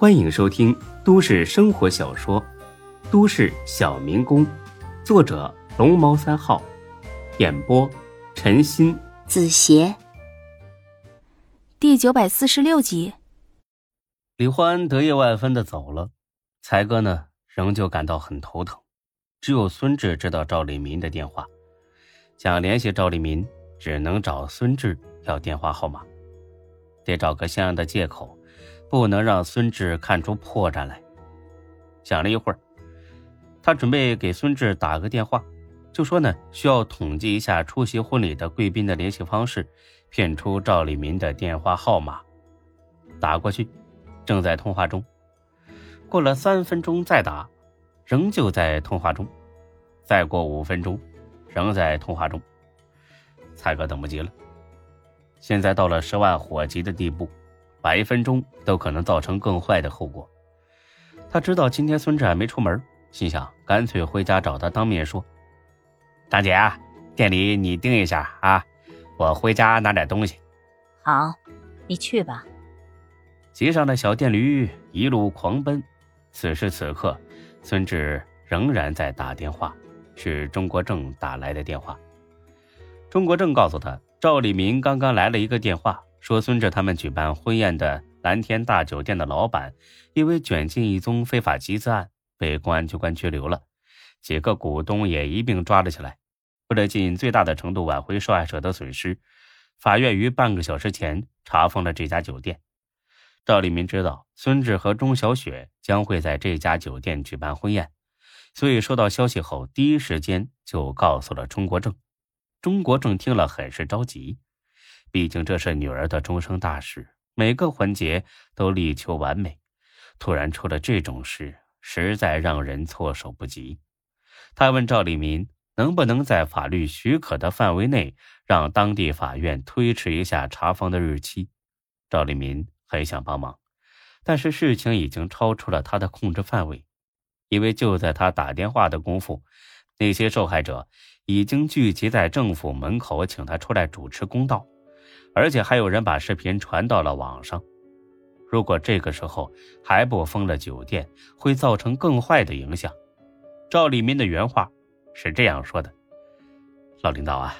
欢迎收听都市生活小说《都市小民工》，作者龙猫三号，演播陈鑫、子邪，第九百四十六集。李欢得意万分的走了，才哥呢仍旧感到很头疼。只有孙志知道赵立民的电话，想联系赵立民，只能找孙志要电话号码，得找个像样的借口。不能让孙志看出破绽来。想了一会儿，他准备给孙志打个电话，就说呢需要统计一下出席婚礼的贵宾的联系方式，骗出赵立民的电话号码。打过去，正在通话中。过了三分钟再打，仍旧在通话中。再过五分钟，仍在通话中。蔡哥等不及了，现在到了十万火急的地步。晚一分钟都可能造成更坏的后果。他知道今天孙志还没出门，心想干脆回家找他当面说：“大姐啊，店里你盯一下啊，我回家拿点东西。”“好，你去吧。”骑上了小电驴，一路狂奔。此时此刻，孙志仍然在打电话，是中国正打来的电话。中国正告诉他，赵立民刚刚来了一个电话。说孙志他们举办婚宴的蓝天大酒店的老板，因为卷进一宗非法集资案，被公安机关拘留了，几个股东也一并抓了起来。为了尽最大的程度挽回受害者的损失，法院于半个小时前查封了这家酒店。赵立民知道孙志和钟小雪将会在这家酒店举办婚宴，所以收到消息后，第一时间就告诉了钟国正。钟国正听了很是着急。毕竟这是女儿的终生大事，每个环节都力求完美。突然出了这种事，实在让人措手不及。他问赵立民能不能在法律许可的范围内，让当地法院推迟一下查封的日期。赵立民很想帮忙，但是事情已经超出了他的控制范围，因为就在他打电话的功夫，那些受害者已经聚集在政府门口，请他出来主持公道。而且还有人把视频传到了网上。如果这个时候还不封了酒店，会造成更坏的影响。赵立民的原话是这样说的：“老领导啊，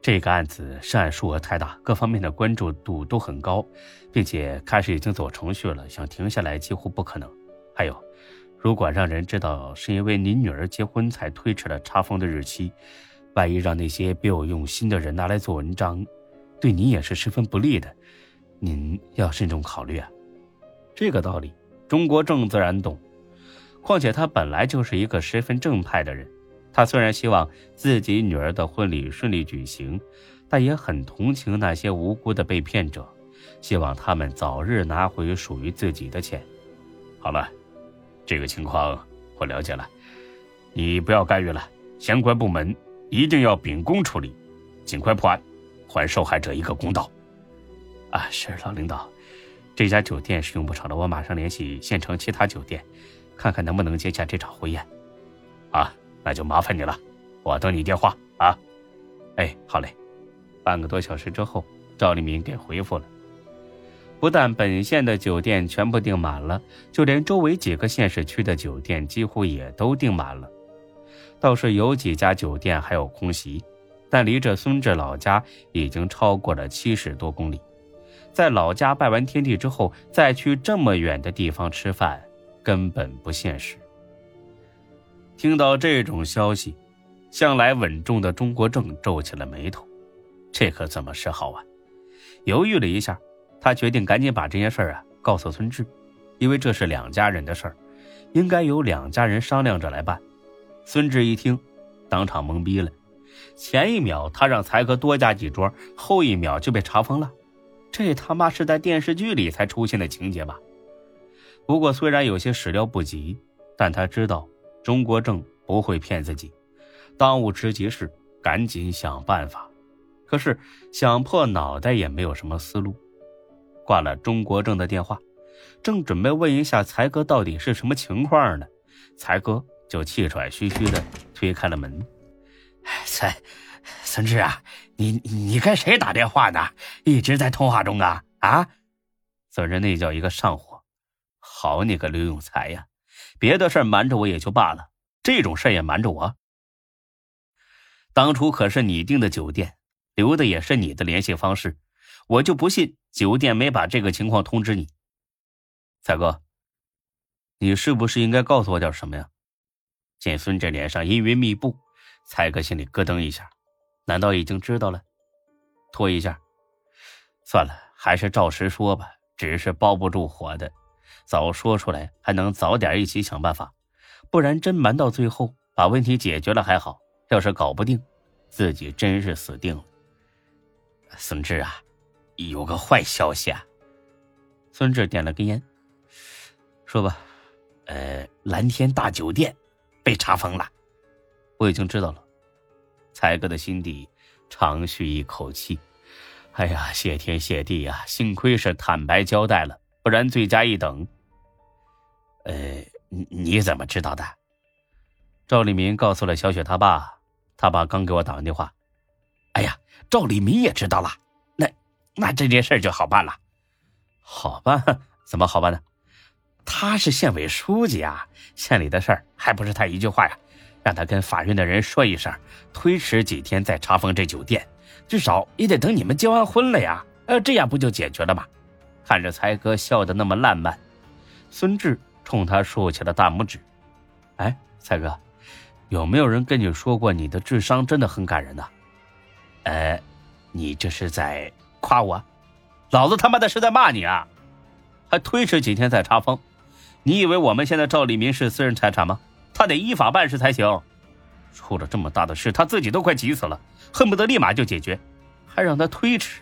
这个案子涉案数额太大，各方面的关注度都很高，并且开始已经走程序了，想停下来几乎不可能。还有，如果让人知道是因为您女儿结婚才推迟了查封的日期，万一让那些别有用心的人拿来做文章。”对你也是十分不利的，您要慎重考虑啊。这个道理，中国正自然懂。况且他本来就是一个十分正派的人，他虽然希望自己女儿的婚礼顺利举行，但也很同情那些无辜的被骗者，希望他们早日拿回属于自己的钱。好了，这个情况我了解了，你不要干预了，相关部门一定要秉公处理，尽快破案。还受害者一个公道，啊，是老领导，这家酒店是用不成了，我马上联系县城其他酒店，看看能不能接下这场婚宴。啊，那就麻烦你了，我等你电话啊。哎，好嘞。半个多小时之后，赵立民给回复了，不但本县的酒店全部订满了，就连周围几个县市区的酒店几乎也都订满了，倒是有几家酒店还有空席。但离着孙志老家已经超过了七十多公里，在老家拜完天地之后，再去这么远的地方吃饭，根本不现实。听到这种消息，向来稳重的钟国正皱起了眉头，这可怎么是好啊？犹豫了一下，他决定赶紧把这件事啊告诉孙志，因为这是两家人的事儿，应该由两家人商量着来办。孙志一听，当场懵逼了。前一秒他让才哥多加几桌，后一秒就被查封了，这他妈是在电视剧里才出现的情节吧？不过虽然有些始料不及，但他知道钟国正不会骗自己，当务之急是赶紧想办法。可是想破脑袋也没有什么思路。挂了钟国正的电话，正准备问一下才哥到底是什么情况呢，才哥就气喘吁吁的推开了门。哎孙志啊，你你跟谁打电话呢？一直在通话中啊啊！孙志那叫一个上火，好你个刘永才呀！别的事瞒着我也就罢了，这种事也瞒着我。当初可是你订的酒店，留的也是你的联系方式，我就不信酒店没把这个情况通知你。彩哥，你是不是应该告诉我点什么呀？见孙志脸上阴云密布，彩哥心里咯噔一下，难道已经知道了？拖一下，算了，还是照实说吧。只是包不住火的，早说出来还能早点一起想办法，不然真瞒到最后，把问题解决了还好，要是搞不定，自己真是死定了。孙志啊，有个坏消息啊！孙志点了根烟，说吧，呃，蓝天大酒店被查封了，我已经知道了。才哥的心底长吁一口气。哎呀，谢天谢地呀！幸亏是坦白交代了，不然罪加一等。呃，你你怎么知道的？赵立民告诉了小雪他爸，他爸刚给我打完电话。哎呀，赵立民也知道了，那那这件事就好办了。好办？怎么好办呢？他是县委书记啊，县里的事儿还不是他一句话呀？让他跟法院的人说一声，推迟几天再查封这酒店。至少也得等你们结完婚了呀，呃，这样不就解决了吗？看着才哥笑得那么烂漫，孙志冲他竖起了大拇指。哎，才哥，有没有人跟你说过你的智商真的很感人呢？呃，你这是在夸我？老子他妈的是在骂你啊！还推迟几天再查封？你以为我们现在赵立民是私人财产吗？他得依法办事才行。出了这么大的事，他自己都快急死了，恨不得立马就解决，还让他推迟，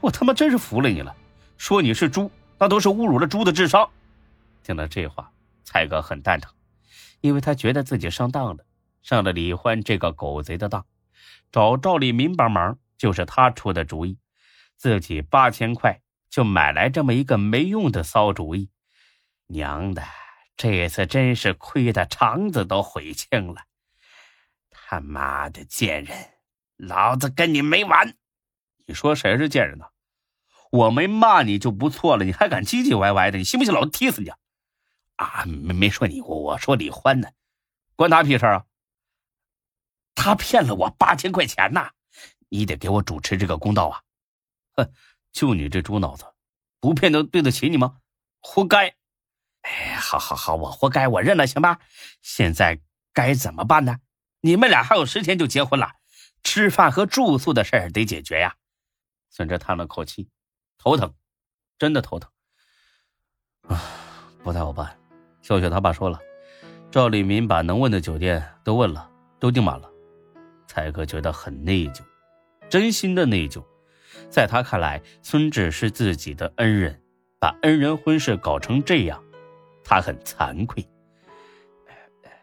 我他妈真是服了你了！说你是猪，那都是侮辱了猪的智商。听到这话，蔡哥很蛋疼，因为他觉得自己上当了，上了李欢这个狗贼的当，找赵立民帮忙就是他出的主意，自己八千块就买来这么一个没用的骚主意，娘的，这次真是亏得肠子都悔青了。他妈的贱人，老子跟你没完！你说谁是贱人呢？我没骂你就不错了，你还敢唧唧歪歪的？你信不信老子踢死你？啊，没没说你，我我说李欢呢，关他屁事啊！他骗了我八千块钱呐，你得给我主持这个公道啊！哼，就你这猪脑子，不骗都对得起你吗？活该！哎，好好好，我活该，我认了，行吧？现在该怎么办呢？你们俩还有十天就结婚了，吃饭和住宿的事儿得解决呀。孙志叹了口气，头疼，真的头疼。啊，不太好办。小雪他爸说了，赵立民把能问的酒店都问了，都订满了。才哥觉得很内疚，真心的内疚。在他看来，孙志是自己的恩人，把恩人婚事搞成这样，他很惭愧。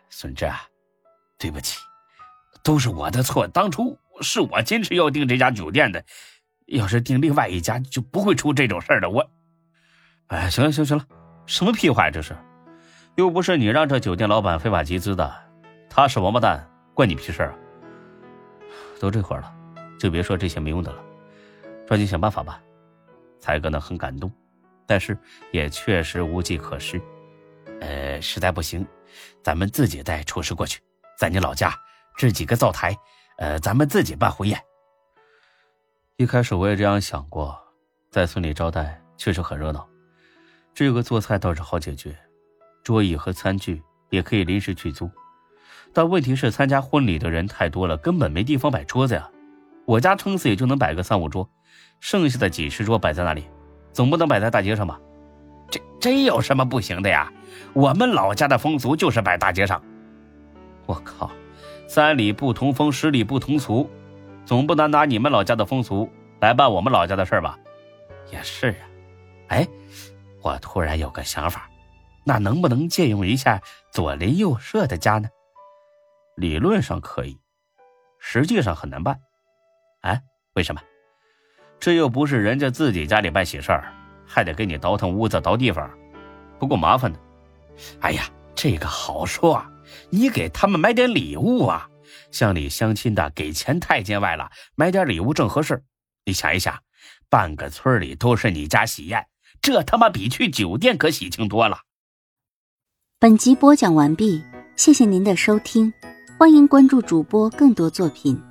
孙志啊，对不起。都是我的错，当初是我坚持要订这家酒店的，要是订另外一家，就不会出这种事儿的。我，哎，行了，行行了，什么屁话呀这是？又不是你让这酒店老板非法集资的，他是王八蛋，关你屁事啊？都这会儿了，就别说这些没用的了，抓紧想办法吧。才哥呢很感动，但是也确实无计可施。实在不行，咱们自己带厨师过去，在你老家。置几个灶台，呃，咱们自己办婚宴。一开始我也这样想过，在村里招待确实很热闹，这个做菜倒是好解决，桌椅和餐具也可以临时去租。但问题是参加婚礼的人太多了，根本没地方摆桌子呀。我家撑死也就能摆个三五桌，剩下的几十桌摆在哪里？总不能摆在大街上吧？这真有什么不行的呀？我们老家的风俗就是摆大街上。我靠！三里不同风，十里不同俗，总不能拿你们老家的风俗来办我们老家的事吧？也是啊，哎，我突然有个想法，那能不能借用一下左邻右舍的家呢？理论上可以，实际上很难办。哎，为什么？这又不是人家自己家里办喜事儿，还得给你倒腾屋子、倒地方，不够麻烦的。哎呀，这个好说。啊你给他们买点礼物啊，乡里乡亲的给钱太见外了，买点礼物正合适。你想一想，半个村里都是你家喜宴，这他妈比去酒店可喜庆多了。本集播讲完毕，谢谢您的收听，欢迎关注主播更多作品。